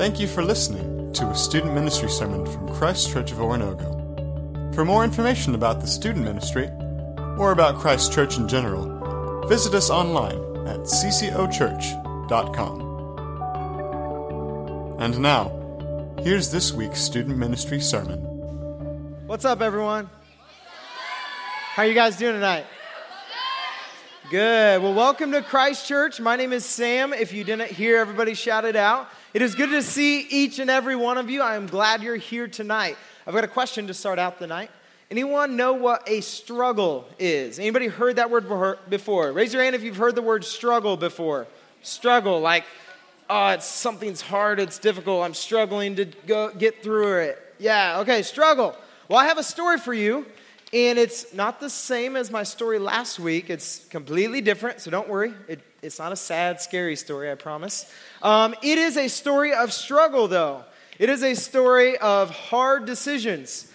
Thank you for listening to a student ministry sermon from Christ Church of Oronogo. For more information about the student ministry, or about Christ Church in general, visit us online at ccochurch.com. And now, here's this week's student ministry sermon. What's up, everyone? How are you guys doing tonight? Good. Well, welcome to Christ Church. My name is Sam. If you didn't hear everybody shout it out, it is good to see each and every one of you. I am glad you're here tonight. I've got a question to start out the night. Anyone know what a struggle is? Anybody heard that word before? Raise your hand if you've heard the word struggle before. Struggle, like, oh, it's something's hard, it's difficult, I'm struggling to go get through it. Yeah, okay, struggle. Well, I have a story for you, and it's not the same as my story last week. It's completely different, so don't worry. It, it's not a sad, scary story, I promise. Um, it is a story of struggle, though. It is a story of hard decisions.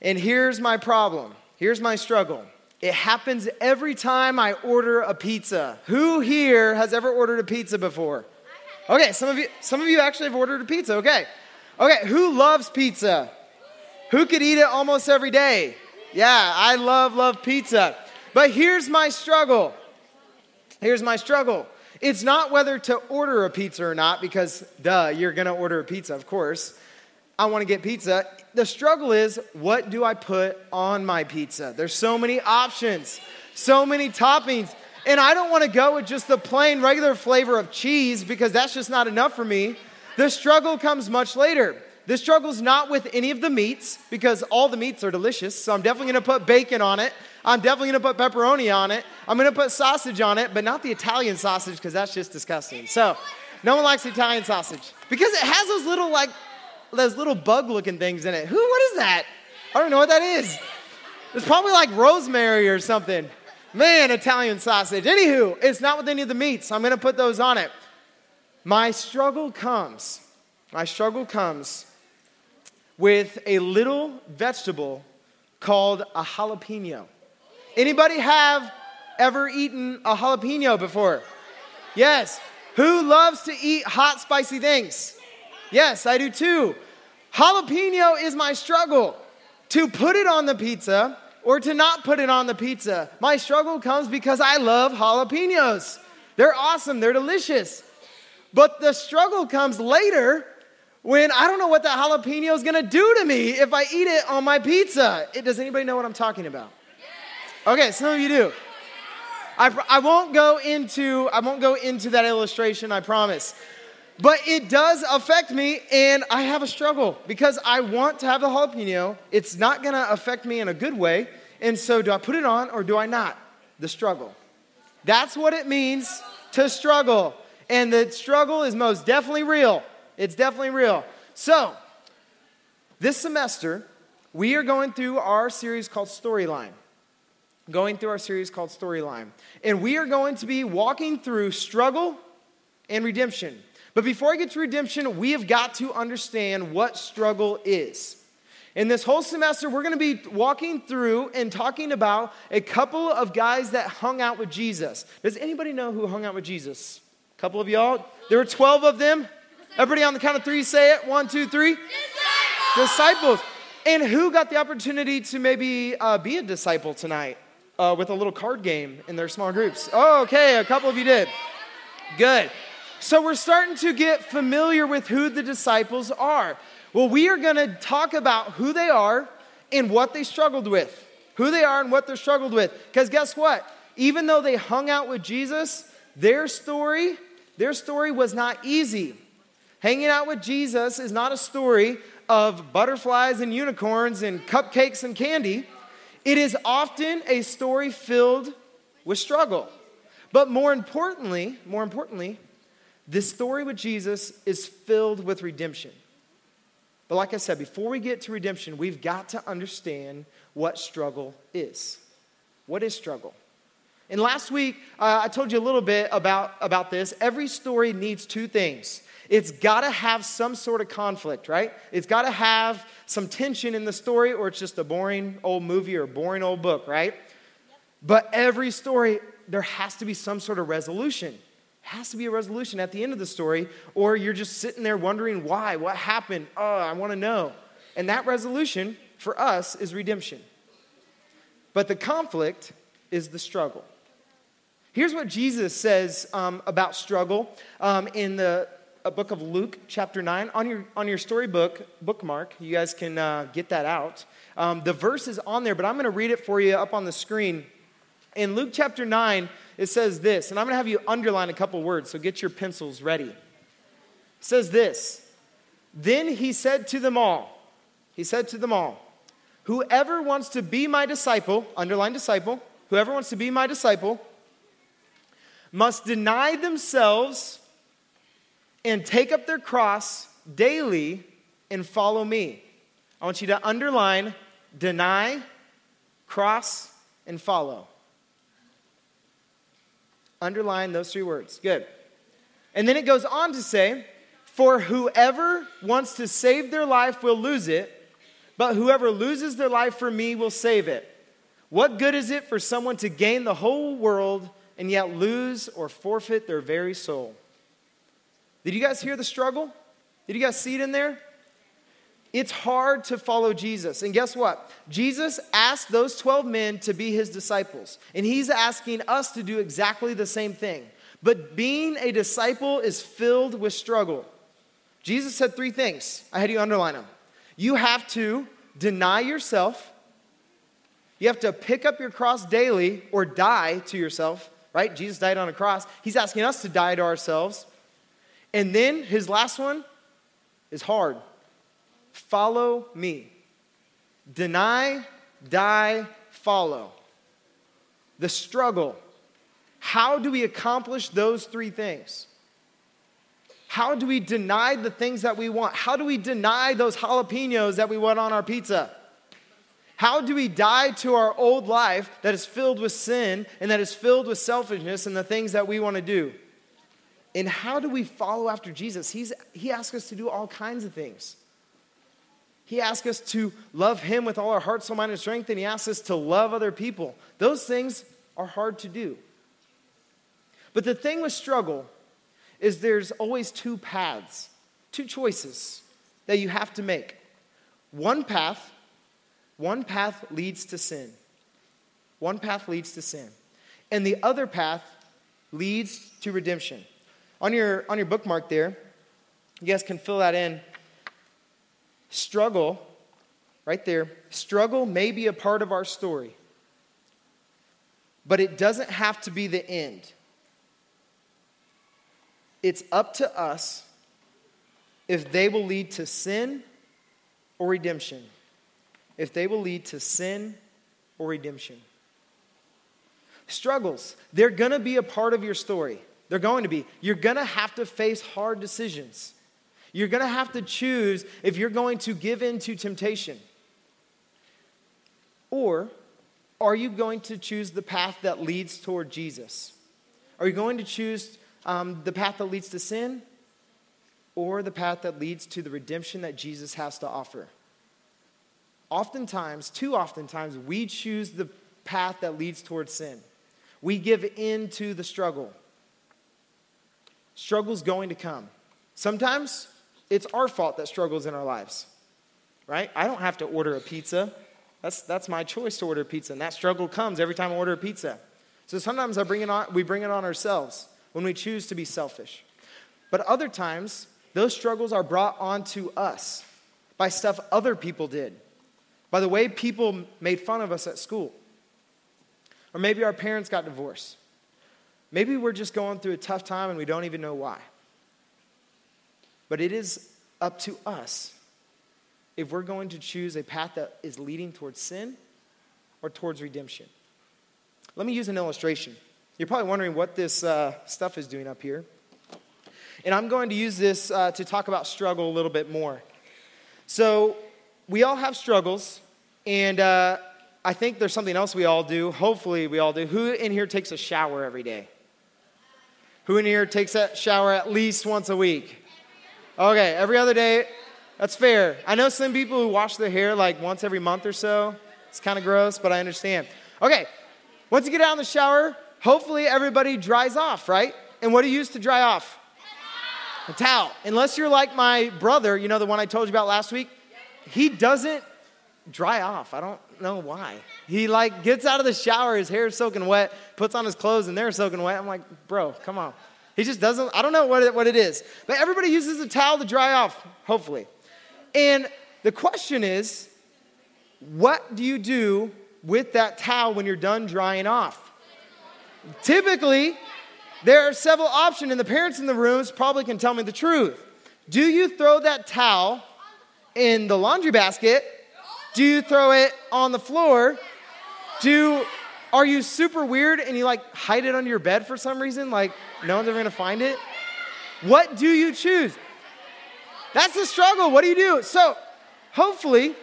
And here's my problem. Here's my struggle. It happens every time I order a pizza. Who here has ever ordered a pizza before? Okay, some of you some of you actually have ordered a pizza. Okay. Okay, who loves pizza? Who could eat it almost every day? Yeah, I love love pizza. But here's my struggle. Here's my struggle. It's not whether to order a pizza or not because duh, you're to order a pizza, of course. I want to get pizza. The struggle is what do I put on my pizza? There's so many options, so many toppings. And I don't want to go with just the plain regular flavor of cheese because that's just not enough for me. The struggle comes much later. The struggle's not with any of the meats because all the meats are delicious. So I'm definitely going to put bacon on it. I'm definitely going to put pepperoni on it. I'm going to put sausage on it, but not the Italian sausage because that's just disgusting. So no one likes Italian sausage because it has those little like those little bug looking things in it. Who, what is that? I don't know what that is. It's probably like rosemary or something. Man, Italian sausage. Anywho, it's not with any of the meats. I'm going to put those on it. My struggle comes, my struggle comes with a little vegetable called a jalapeno. Anybody have ever eaten a jalapeno before? Yes. Who loves to eat hot, spicy things? Yes, I do too. Jalapeno is my struggle to put it on the pizza or to not put it on the pizza. My struggle comes because I love jalapenos. They're awesome, they're delicious. But the struggle comes later when I don't know what that jalapeno is gonna do to me if I eat it on my pizza. It, does anybody know what I'm talking about? Okay, some of you do. I, I won't go into I won't go into that illustration. I promise. But it does affect me, and I have a struggle because I want to have the jalapeno. It's not going to affect me in a good way. And so, do I put it on or do I not? The struggle. That's what it means to struggle. And the struggle is most definitely real. It's definitely real. So, this semester, we are going through our series called Storyline. Going through our series called Storyline. And we are going to be walking through struggle and redemption. But before I get to redemption, we have got to understand what struggle is. In this whole semester, we're going to be walking through and talking about a couple of guys that hung out with Jesus. Does anybody know who hung out with Jesus? A couple of y'all? There were 12 of them. Everybody on the count of three say it. One, two, three. Disciples. disciples. And who got the opportunity to maybe uh, be a disciple tonight uh, with a little card game in their small groups? Oh, okay. A couple of you did. Good. So we're starting to get familiar with who the disciples are. Well, we are going to talk about who they are and what they struggled with. Who they are and what they struggled with. Because guess what? Even though they hung out with Jesus, their story, their story was not easy. Hanging out with Jesus is not a story of butterflies and unicorns and cupcakes and candy. It is often a story filled with struggle. But more importantly, more importantly, this story with Jesus is filled with redemption. But like I said, before we get to redemption, we've got to understand what struggle is. What is struggle? And last week, uh, I told you a little bit about, about this. Every story needs two things it's got to have some sort of conflict, right? It's got to have some tension in the story, or it's just a boring old movie or a boring old book, right? But every story, there has to be some sort of resolution has to be a resolution at the end of the story, or you're just sitting there wondering why, what happened. Oh, I want to know. And that resolution for us is redemption. But the conflict is the struggle. Here's what Jesus says um, about struggle um, in the book of Luke, chapter 9. On your, on your storybook bookmark, you guys can uh, get that out. Um, the verse is on there, but I'm going to read it for you up on the screen. In Luke chapter 9, it says this, and I'm going to have you underline a couple words, so get your pencils ready. It says this Then he said to them all, He said to them all, Whoever wants to be my disciple, underline disciple, whoever wants to be my disciple, must deny themselves and take up their cross daily and follow me. I want you to underline deny, cross, and follow. Underline those three words. Good. And then it goes on to say, For whoever wants to save their life will lose it, but whoever loses their life for me will save it. What good is it for someone to gain the whole world and yet lose or forfeit their very soul? Did you guys hear the struggle? Did you guys see it in there? It's hard to follow Jesus. And guess what? Jesus asked those 12 men to be his disciples. And he's asking us to do exactly the same thing. But being a disciple is filled with struggle. Jesus said three things. I had you underline them. You have to deny yourself, you have to pick up your cross daily or die to yourself, right? Jesus died on a cross. He's asking us to die to ourselves. And then his last one is hard follow me. Deny, die, follow. The struggle. How do we accomplish those three things? How do we deny the things that we want? How do we deny those jalapenos that we want on our pizza? How do we die to our old life that is filled with sin and that is filled with selfishness and the things that we want to do? And how do we follow after Jesus? He's, he asks us to do all kinds of things. He asks us to love Him with all our heart, soul, mind, and strength, and He asks us to love other people. Those things are hard to do. But the thing with struggle is there's always two paths, two choices that you have to make. One path, one path leads to sin. One path leads to sin. And the other path leads to redemption. On your, on your bookmark there, you guys can fill that in. Struggle, right there, struggle may be a part of our story, but it doesn't have to be the end. It's up to us if they will lead to sin or redemption. If they will lead to sin or redemption. Struggles, they're to be a part of your story. They're going to be. You're going to have to face hard decisions. You're going to have to choose if you're going to give in to temptation. Or are you going to choose the path that leads toward Jesus? Are you going to choose um, the path that leads to sin or the path that leads to the redemption that Jesus has to offer? Oftentimes, too oftentimes, we choose the path that leads toward sin. We give in to the struggle. Struggle's going to come. Sometimes it's our fault that struggles in our lives, right? I don't have to order a pizza. That's, that's my choice to order pizza, and that struggle comes every time I order a pizza. So sometimes I bring it on, we bring it on ourselves when we choose to be selfish. But other times, those struggles are brought onto us by stuff other people did, by the way people made fun of us at school. Or maybe our parents got divorced. Maybe we're just going through a tough time and we don't even know why. But it is up to us if we're going to choose a path that is leading towards sin or towards redemption. Let me use an illustration. You're probably wondering what this uh, stuff is doing up here. And I'm going to use this uh, to talk about struggle a little bit more. So, we all have struggles, and uh, I think there's something else we all do. Hopefully, we all do. Who in here takes a shower every day? Who in here takes a shower at least once a week? Okay, every other day. That's fair. I know some people who wash their hair like once every month or so. It's kind of gross, but I understand. Okay, once you get out in the shower, hopefully everybody dries off, right? And what do you use to dry off? A towel. Unless you're like my brother, you know, the one I told you about last week, he doesn't dry off. I don't know why. He like gets out of the shower, his hair is soaking wet, puts on his clothes, and they're soaking wet. I'm like, bro, come on. He just doesn't, I don't know what it, what it is. But everybody uses a towel to dry off, hopefully. And the question is, what do you do with that towel when you're done drying off? Typically, there are several options, and the parents in the rooms probably can tell me the truth. Do you throw that towel in the laundry basket? Do you throw it on the floor? Do are you super weird and you like hide it under your bed for some reason? Like no one's ever gonna find it? What do you choose? That's the struggle. What do you do? So hopefully,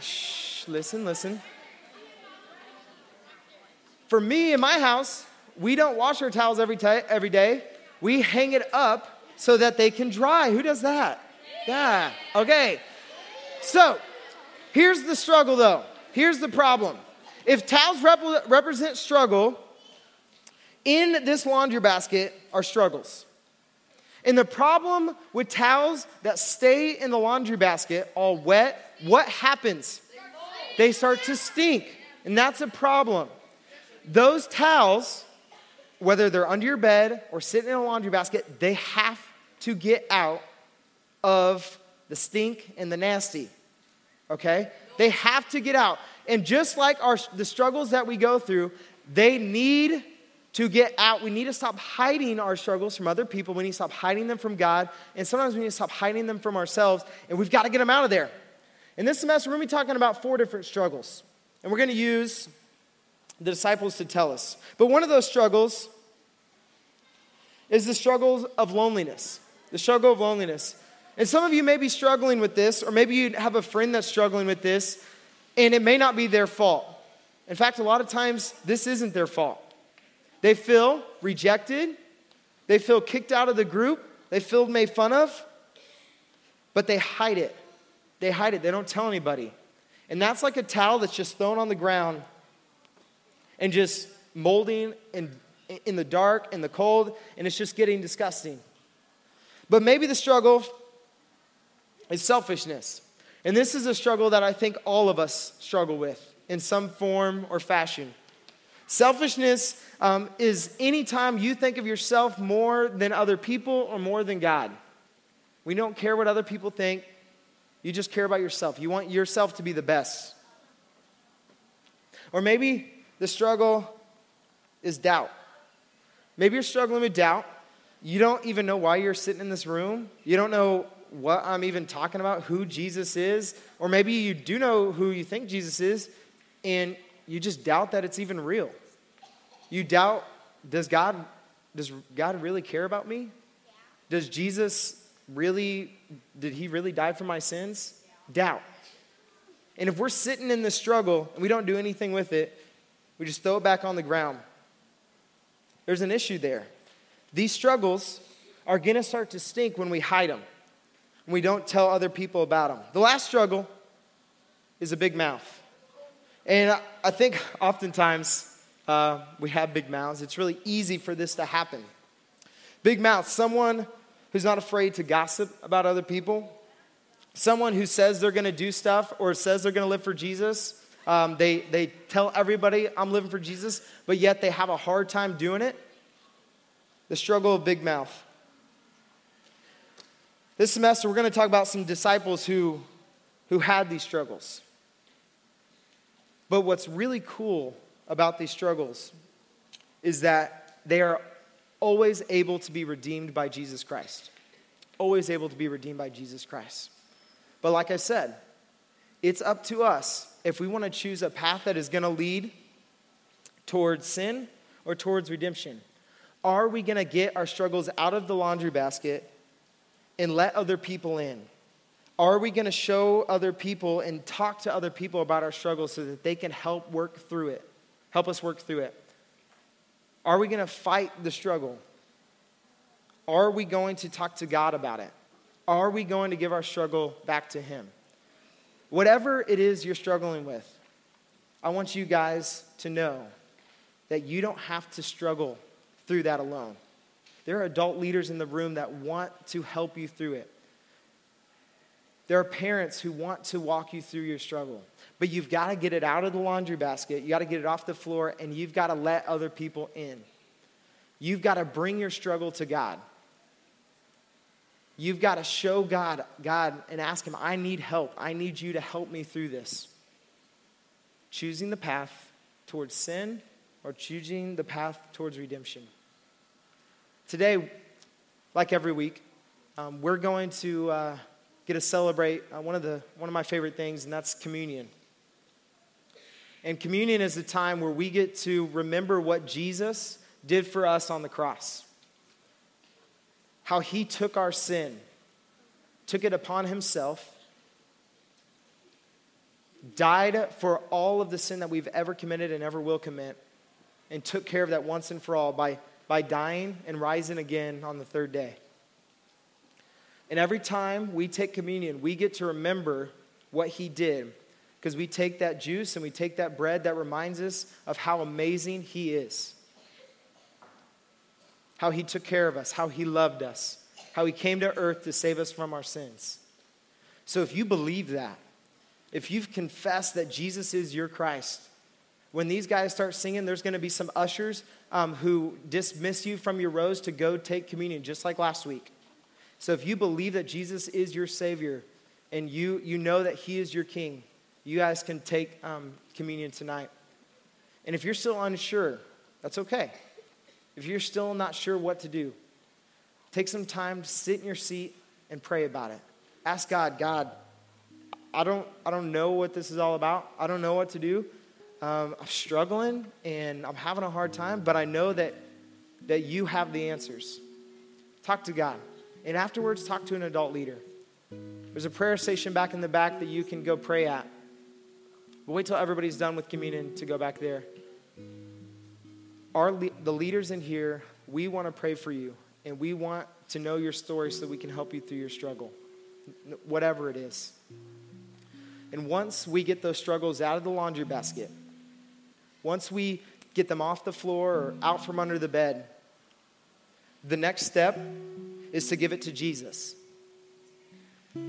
shh, listen, listen. For me in my house, we don't wash our towels every, t- every day. We hang it up so that they can dry. Who does that? Yeah. Okay. So, here's the struggle though. Here's the problem. If towels rep- represent struggle, in this laundry basket are struggles. And the problem with towels that stay in the laundry basket all wet, what happens? They start to stink. And that's a problem. Those towels whether they're under your bed or sitting in a laundry basket, they have to get out of the stink and the nasty. Okay? They have to get out. And just like our, the struggles that we go through, they need to get out. We need to stop hiding our struggles from other people. We need to stop hiding them from God. And sometimes we need to stop hiding them from ourselves. And we've got to get them out of there. In this semester, we're going to be talking about four different struggles. And we're going to use the disciples to tell us. But one of those struggles is the struggles of loneliness. The struggle of loneliness. And some of you may be struggling with this, or maybe you have a friend that's struggling with this, and it may not be their fault. In fact, a lot of times, this isn't their fault. They feel rejected, they feel kicked out of the group, they feel made fun of, but they hide it. They hide it, they don't tell anybody. And that's like a towel that's just thrown on the ground and just molding and in the dark and the cold, and it's just getting disgusting. But maybe the struggle is selfishness. And this is a struggle that I think all of us struggle with in some form or fashion. Selfishness um, is anytime you think of yourself more than other people or more than God. We don't care what other people think, you just care about yourself. You want yourself to be the best. Or maybe the struggle is doubt. Maybe you're struggling with doubt. You don't even know why you're sitting in this room. You don't know what I'm even talking about, who Jesus is. Or maybe you do know who you think Jesus is, and you just doubt that it's even real. You doubt, does God, does God really care about me? Does Jesus really, did he really die for my sins? Doubt. And if we're sitting in the struggle and we don't do anything with it, we just throw it back on the ground. There's an issue there. These struggles are going to start to stink when we hide them, when we don't tell other people about them. The last struggle is a big mouth. And I think oftentimes uh, we have big mouths. It's really easy for this to happen. Big mouth, someone who's not afraid to gossip about other people, someone who says they're going to do stuff or says they're going to live for Jesus, um, they, they tell everybody, I'm living for Jesus, but yet they have a hard time doing it. The struggle of big mouth. This semester, we're going to talk about some disciples who, who had these struggles. But what's really cool about these struggles is that they are always able to be redeemed by Jesus Christ. Always able to be redeemed by Jesus Christ. But like I said, it's up to us if we want to choose a path that is going to lead towards sin or towards redemption. Are we going to get our struggles out of the laundry basket and let other people in? Are we going to show other people and talk to other people about our struggles so that they can help work through it? Help us work through it. Are we going to fight the struggle? Are we going to talk to God about it? Are we going to give our struggle back to Him? Whatever it is you're struggling with, I want you guys to know that you don't have to struggle through that alone. There are adult leaders in the room that want to help you through it. There are parents who want to walk you through your struggle. But you've got to get it out of the laundry basket. You got to get it off the floor, and you've got to let other people in. You've got to bring your struggle to God. You've got to show God, God, and ask Him, I need help. I need you to help me through this. Choosing the path towards sin or choosing the path towards redemption. Today, like every week, um, we're going to uh, get to celebrate uh, one, of the, one of my favorite things, and that's communion. And communion is a time where we get to remember what Jesus did for us on the cross. How he took our sin, took it upon himself, died for all of the sin that we've ever committed and ever will commit, and took care of that once and for all by, by dying and rising again on the third day. And every time we take communion, we get to remember what he did because we take that juice and we take that bread that reminds us of how amazing He is. How He took care of us, how He loved us, how He came to earth to save us from our sins. So if you believe that, if you've confessed that Jesus is your Christ, when these guys start singing, there's going to be some ushers um, who dismiss you from your rows to go take communion, just like last week. So if you believe that Jesus is your Savior and you, you know that He is your King, you guys can take um, communion tonight. And if you're still unsure, that's okay. If you're still not sure what to do, take some time to sit in your seat and pray about it. Ask God, God, I don't, I don't know what this is all about. I don't know what to do. Um, I'm struggling and I'm having a hard time, but I know that, that you have the answers. Talk to God. And afterwards, talk to an adult leader. There's a prayer station back in the back that you can go pray at. But wait till everybody's done with communion to go back there. Our le- the leaders in here, we want to pray for you, and we want to know your story so we can help you through your struggle, whatever it is. And once we get those struggles out of the laundry basket, once we get them off the floor or out from under the bed, the next step is to give it to Jesus.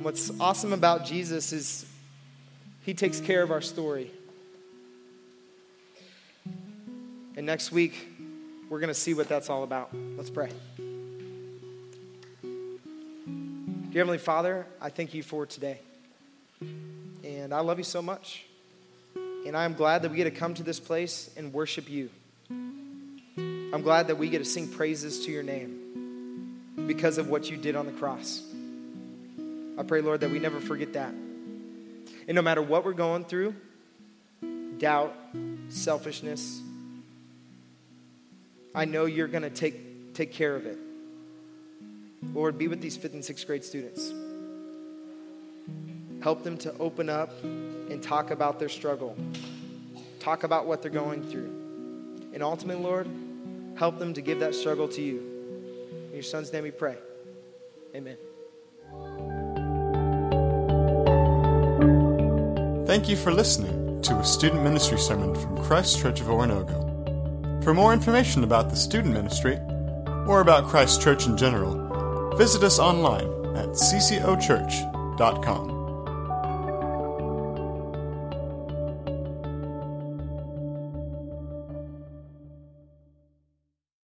what's awesome about Jesus is he takes care of our story. And next week, we're going to see what that's all about. Let's pray. Dear Heavenly Father, I thank you for today. And I love you so much. And I am glad that we get to come to this place and worship you. I'm glad that we get to sing praises to your name because of what you did on the cross. I pray, Lord, that we never forget that. And no matter what we're going through doubt, selfishness I know you're going to take, take care of it. Lord, be with these fifth and sixth grade students. Help them to open up and talk about their struggle, talk about what they're going through. And ultimately, Lord, help them to give that struggle to you. In your son's name we pray. Amen. Thank you for listening to a student ministry sermon from Christ Church of Oronogo. For more information about the student ministry, or about Christ Church in general, visit us online at ccochurch.com.